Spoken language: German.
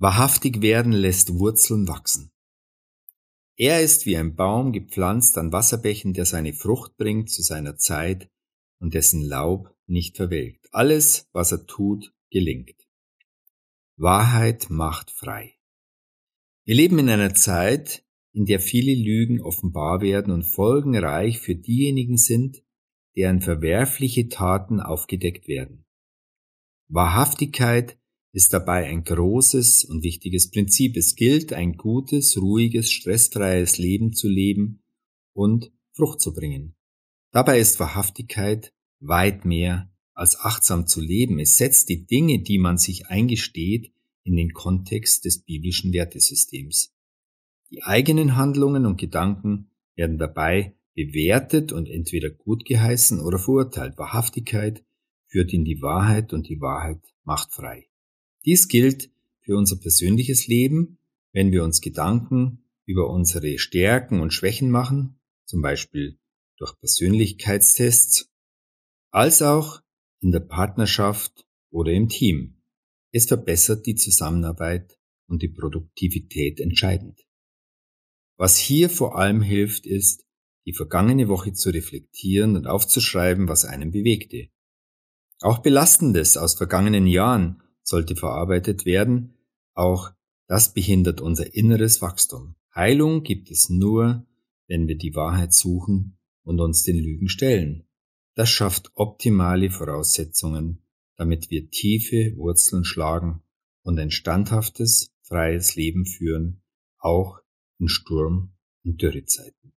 Wahrhaftig werden lässt Wurzeln wachsen. Er ist wie ein Baum gepflanzt an Wasserbächen, der seine Frucht bringt zu seiner Zeit und dessen Laub nicht verwelkt. Alles, was er tut, gelingt. Wahrheit macht frei. Wir leben in einer Zeit, in der viele Lügen offenbar werden und folgenreich für diejenigen sind, deren verwerfliche Taten aufgedeckt werden. Wahrhaftigkeit ist dabei ein großes und wichtiges Prinzip. Es gilt, ein gutes, ruhiges, stressfreies Leben zu leben und Frucht zu bringen. Dabei ist Wahrhaftigkeit weit mehr als achtsam zu leben. Es setzt die Dinge, die man sich eingesteht, in den Kontext des biblischen Wertesystems. Die eigenen Handlungen und Gedanken werden dabei bewertet und entweder gut geheißen oder verurteilt. Wahrhaftigkeit führt in die Wahrheit und die Wahrheit macht frei. Dies gilt für unser persönliches Leben, wenn wir uns Gedanken über unsere Stärken und Schwächen machen, zum Beispiel durch Persönlichkeitstests, als auch in der Partnerschaft oder im Team. Es verbessert die Zusammenarbeit und die Produktivität entscheidend. Was hier vor allem hilft, ist, die vergangene Woche zu reflektieren und aufzuschreiben, was einen bewegte. Auch Belastendes aus vergangenen Jahren sollte verarbeitet werden, auch das behindert unser inneres Wachstum. Heilung gibt es nur, wenn wir die Wahrheit suchen und uns den Lügen stellen. Das schafft optimale Voraussetzungen, damit wir tiefe Wurzeln schlagen und ein standhaftes, freies Leben führen, auch in Sturm- und Dürrezeiten.